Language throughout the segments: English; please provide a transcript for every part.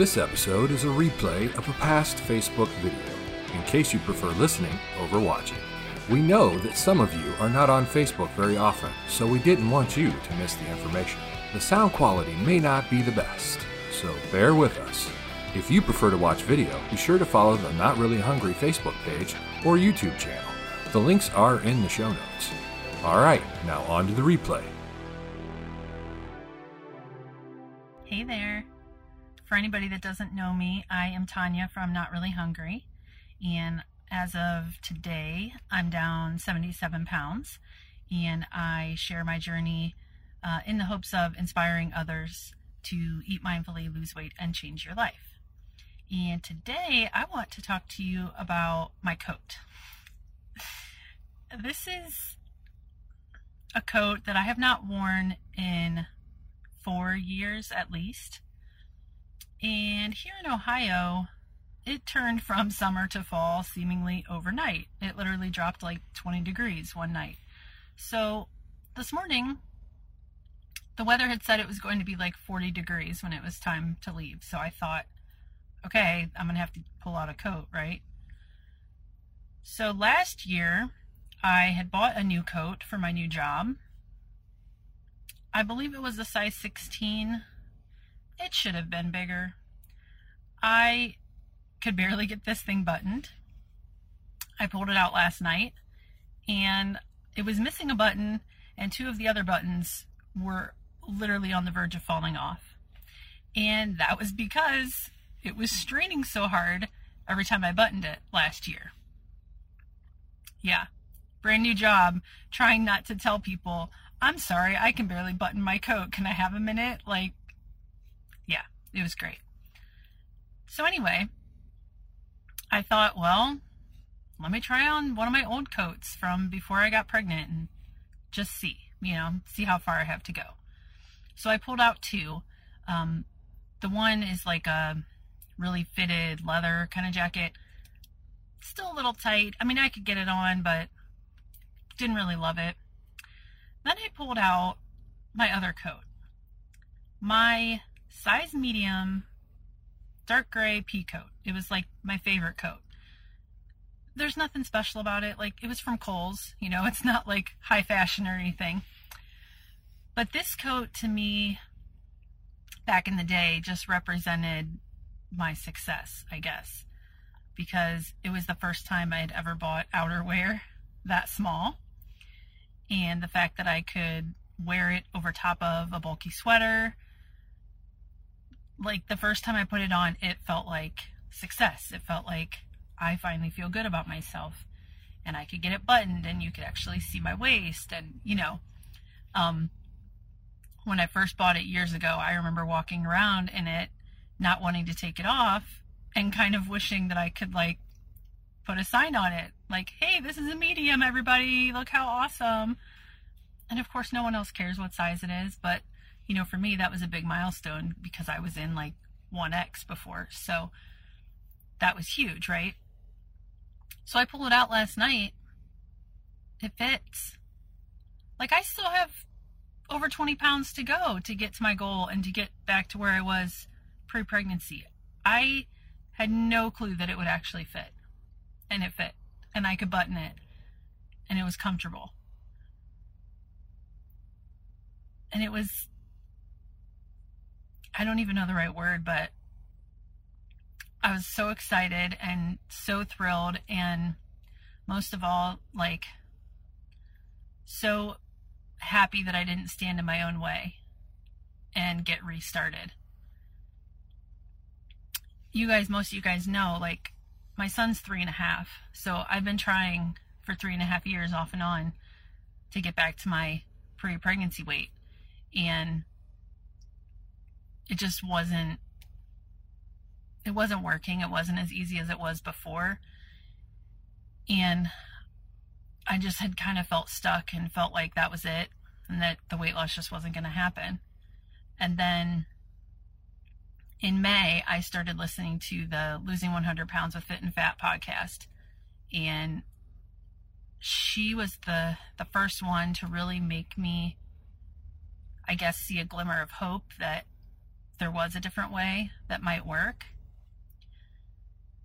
This episode is a replay of a past Facebook video, in case you prefer listening over watching. We know that some of you are not on Facebook very often, so we didn't want you to miss the information. The sound quality may not be the best, so bear with us. If you prefer to watch video, be sure to follow the Not Really Hungry Facebook page or YouTube channel. The links are in the show notes. Alright, now on to the replay. Hey there. For anybody that doesn't know me, I am Tanya from Not Really Hungry. And as of today, I'm down 77 pounds. And I share my journey uh, in the hopes of inspiring others to eat mindfully, lose weight, and change your life. And today, I want to talk to you about my coat. This is a coat that I have not worn in four years at least. And here in Ohio, it turned from summer to fall seemingly overnight. It literally dropped like 20 degrees one night. So this morning, the weather had said it was going to be like 40 degrees when it was time to leave. So I thought, okay, I'm going to have to pull out a coat, right? So last year, I had bought a new coat for my new job. I believe it was a size 16. It should have been bigger. I could barely get this thing buttoned. I pulled it out last night and it was missing a button, and two of the other buttons were literally on the verge of falling off. And that was because it was straining so hard every time I buttoned it last year. Yeah, brand new job, trying not to tell people, I'm sorry, I can barely button my coat. Can I have a minute? Like, it was great. So, anyway, I thought, well, let me try on one of my old coats from before I got pregnant and just see, you know, see how far I have to go. So I pulled out two. Um, the one is like a really fitted leather kind of jacket. Still a little tight. I mean, I could get it on, but didn't really love it. Then I pulled out my other coat. My size medium dark gray pea coat. It was like my favorite coat. There's nothing special about it. Like it was from Kohl's, you know, it's not like high fashion or anything. But this coat to me back in the day just represented my success, I guess, because it was the first time I had ever bought outerwear that small. And the fact that I could wear it over top of a bulky sweater, like the first time I put it on, it felt like success. It felt like I finally feel good about myself and I could get it buttoned and you could actually see my waist and you know um when I first bought it years ago, I remember walking around in it not wanting to take it off and kind of wishing that I could like put a sign on it like, "Hey, this is a medium, everybody. Look how awesome." And of course, no one else cares what size it is, but you know, for me, that was a big milestone because I was in like 1X before. So that was huge, right? So I pulled it out last night. It fits. Like, I still have over 20 pounds to go to get to my goal and to get back to where I was pre pregnancy. I had no clue that it would actually fit. And it fit. And I could button it. And it was comfortable. And it was I don't even know the right word, but I was so excited and so thrilled, and most of all, like, so happy that I didn't stand in my own way and get restarted. You guys, most of you guys know, like, my son's three and a half, so I've been trying for three and a half years off and on to get back to my pre pregnancy weight. And it just wasn't it wasn't working. It wasn't as easy as it was before. And I just had kind of felt stuck and felt like that was it and that the weight loss just wasn't going to happen. And then in May, I started listening to the Losing 100 Pounds of Phit-N-Phat podcast. And she was the the first one to really make me I guess see a glimmer of hope that there was a different way that might work.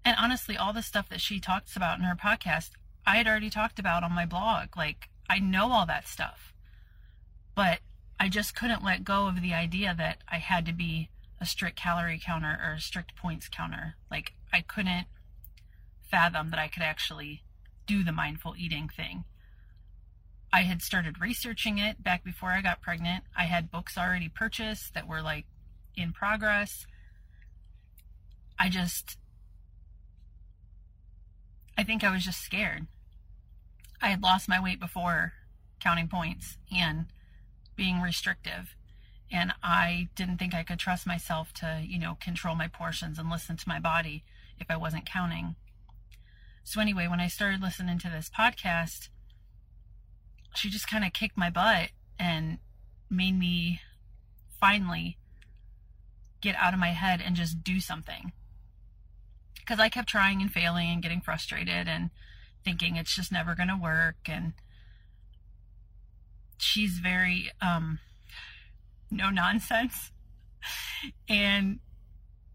And honestly, all the stuff that she talks about in her podcast, I had already talked about on my blog. Like, I know all that stuff. But I just couldn't let go of the idea that I had to be a strict calorie counter or a strict points counter. Like, I couldn't fathom that I could actually do the mindful eating thing. I had started researching it back before I got pregnant. I had books already purchased that were like in progress. I just, I think I was just scared. I had lost my weight before counting points and being restrictive. And I didn't think I could trust myself to, you know, control my portions and listen to my body if I wasn't counting. So, anyway, when I started listening to this podcast, she just kind of kicked my butt and made me finally get out of my head and just do something. Because I kept trying and failing and getting frustrated and thinking it's just never going to work. And she's very um, no nonsense. And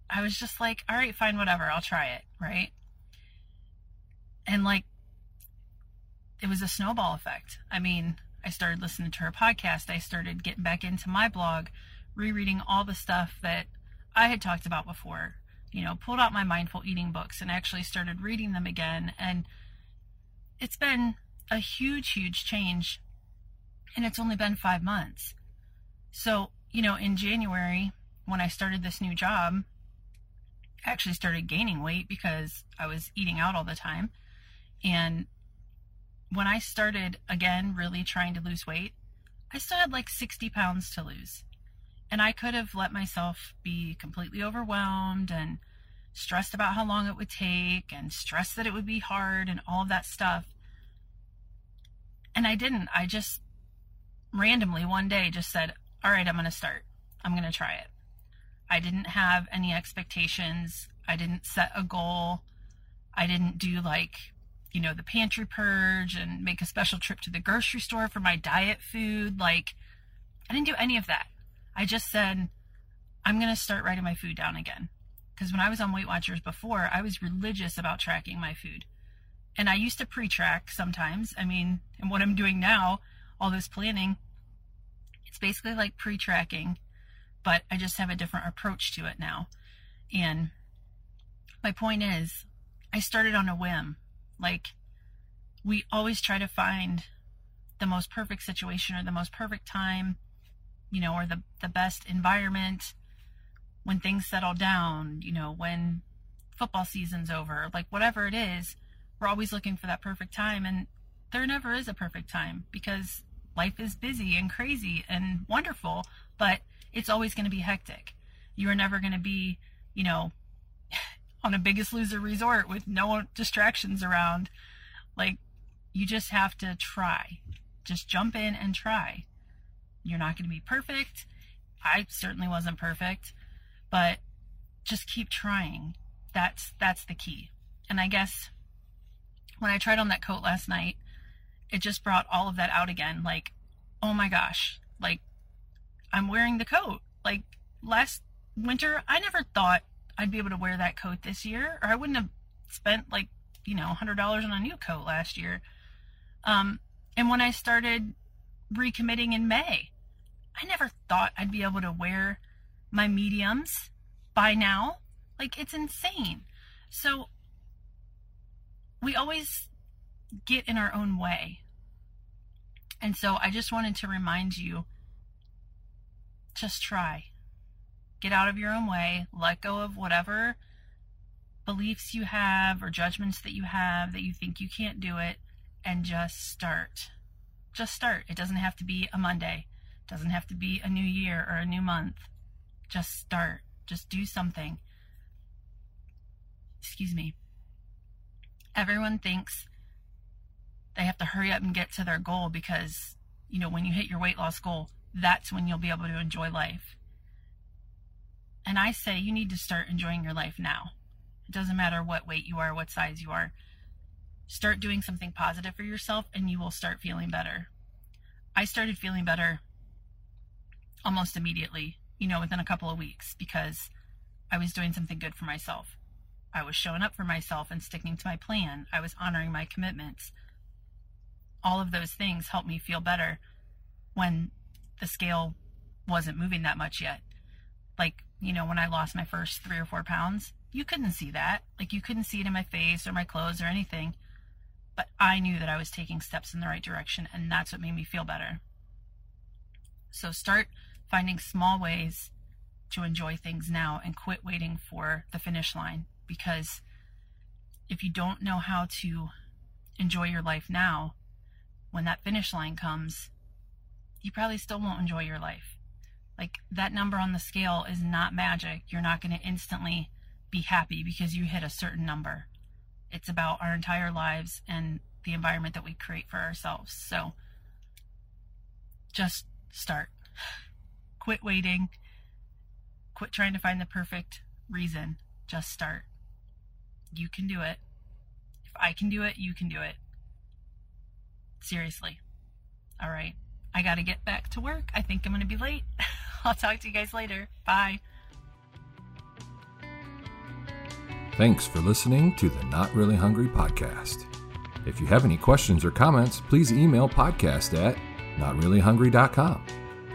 I was just like, all right, fine, whatever, I'll try it, right? And like, it was a snowball effect. I mean, I started listening to her podcast. I started getting back into my blog, rereading all the stuff that I had talked about before. You know, pulled out my mindful eating books and actually started reading them again. And it's been a huge, huge change. And it's only been five months. So, you know, in January, when I started this new job, I actually started gaining weight because I was eating out all the time. And when I started again really trying to lose weight, I still had like 60 pounds to lose. And I could have let myself be completely overwhelmed and stressed about how long it would take and stressed that it would be hard and all of that stuff. And I didn't. I just randomly one day just said, All right, I'm going to start. I'm going to try it. I didn't have any expectations. I didn't set a goal. I didn't do like, you know, the pantry purge and make a special trip to the grocery store for my diet food. Like, I didn't do any of that. I just said, I'm going to start writing my food down again. Because when I was on Weight Watchers before, I was religious about tracking my food. And I used to pre track sometimes. I mean, and what I'm doing now, all this planning, it's basically like pre tracking, but I just have a different approach to it now. And my point is, I started on a whim. Like, we always try to find the most perfect situation or the most perfect time you know, or the, the best environment when things settle down, you know, when football season's over, like whatever it is, we're always looking for that perfect time. And there never is a perfect time because life is busy and crazy and wonderful, but it's always going to be hectic. You are never going to be, you know, on a biggest loser resort with no distractions around. Like, you just have to try. Just jump in and try. You're not going to be perfect. I certainly wasn't perfect, but just keep trying. That's that's the key. And I guess when I tried on that coat last night, it just brought all of that out again. Like, oh my gosh, like I'm wearing the coat. Like last winter, I never thought I'd be able to wear that coat this year, or I wouldn't have spent like, you know, $100 on a new coat last year. Um, and when I started recommitting in May. I never thought I'd be able to wear my mediums by now. Like, it's insane. So, we always get in our own way. And so, I just wanted to remind you just try. Get out of your own way, let go of whatever beliefs you have or judgments that you have that you think you can't do it, and just start just start. It doesn't have to be a Monday. It doesn't have to be a new year or a new month. Just start. Just do something. Excuse me. Everyone thinks they have to hurry up and get to their goal because, you know, when you hit your weight loss goal, that's when you'll be able to enjoy life. And I say you need to start enjoying your life now. It doesn't matter what weight you are, what size you are start doing something positive for yourself and you will start feeling better. I started feeling better almost immediately you know, within a couple of weeks because I was doing something good for myself. I was showing up for myself and sticking to my plan. I was honoring my commitments. All of those things helped me feel better when the scale wasn't moving that much yet. Like, you know, when I lost my first three or four pounds, you couldn't see that. Like, you couldn't see it in my face or my clothes or anything. But I knew that I was taking steps in the right direction, and that's what made me feel better. So start finding small ways to enjoy things now and quit waiting for the finish line because if you don't know how to enjoy your life now, when that finish line comes, you probably still won't enjoy your life. Like that number on the scale is not magic. You're not going to instantly be happy because you hit a certain number. It's about our entire lives and the environment that we create for ourselves. So just start. Quit waiting. Quit trying to find the perfect reason. Just start. You can do it. If I can do it, you can do it. Seriously. All right. I got to get back to work. I think I'm going to be late. I'll talk to you guys later. Bye. Thanks for listening to the Not Really Hungry podcast. If you have any questions or comments, please email podcast at notreallyhungry.com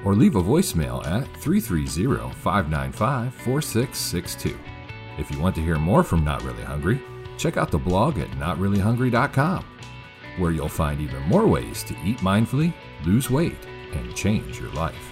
or leave a voicemail at 330 595 4662. If you want to hear more from Not Really Hungry, check out the blog at notreallyhungry.com, where you'll find even more ways to eat mindfully, lose weight, and change your life.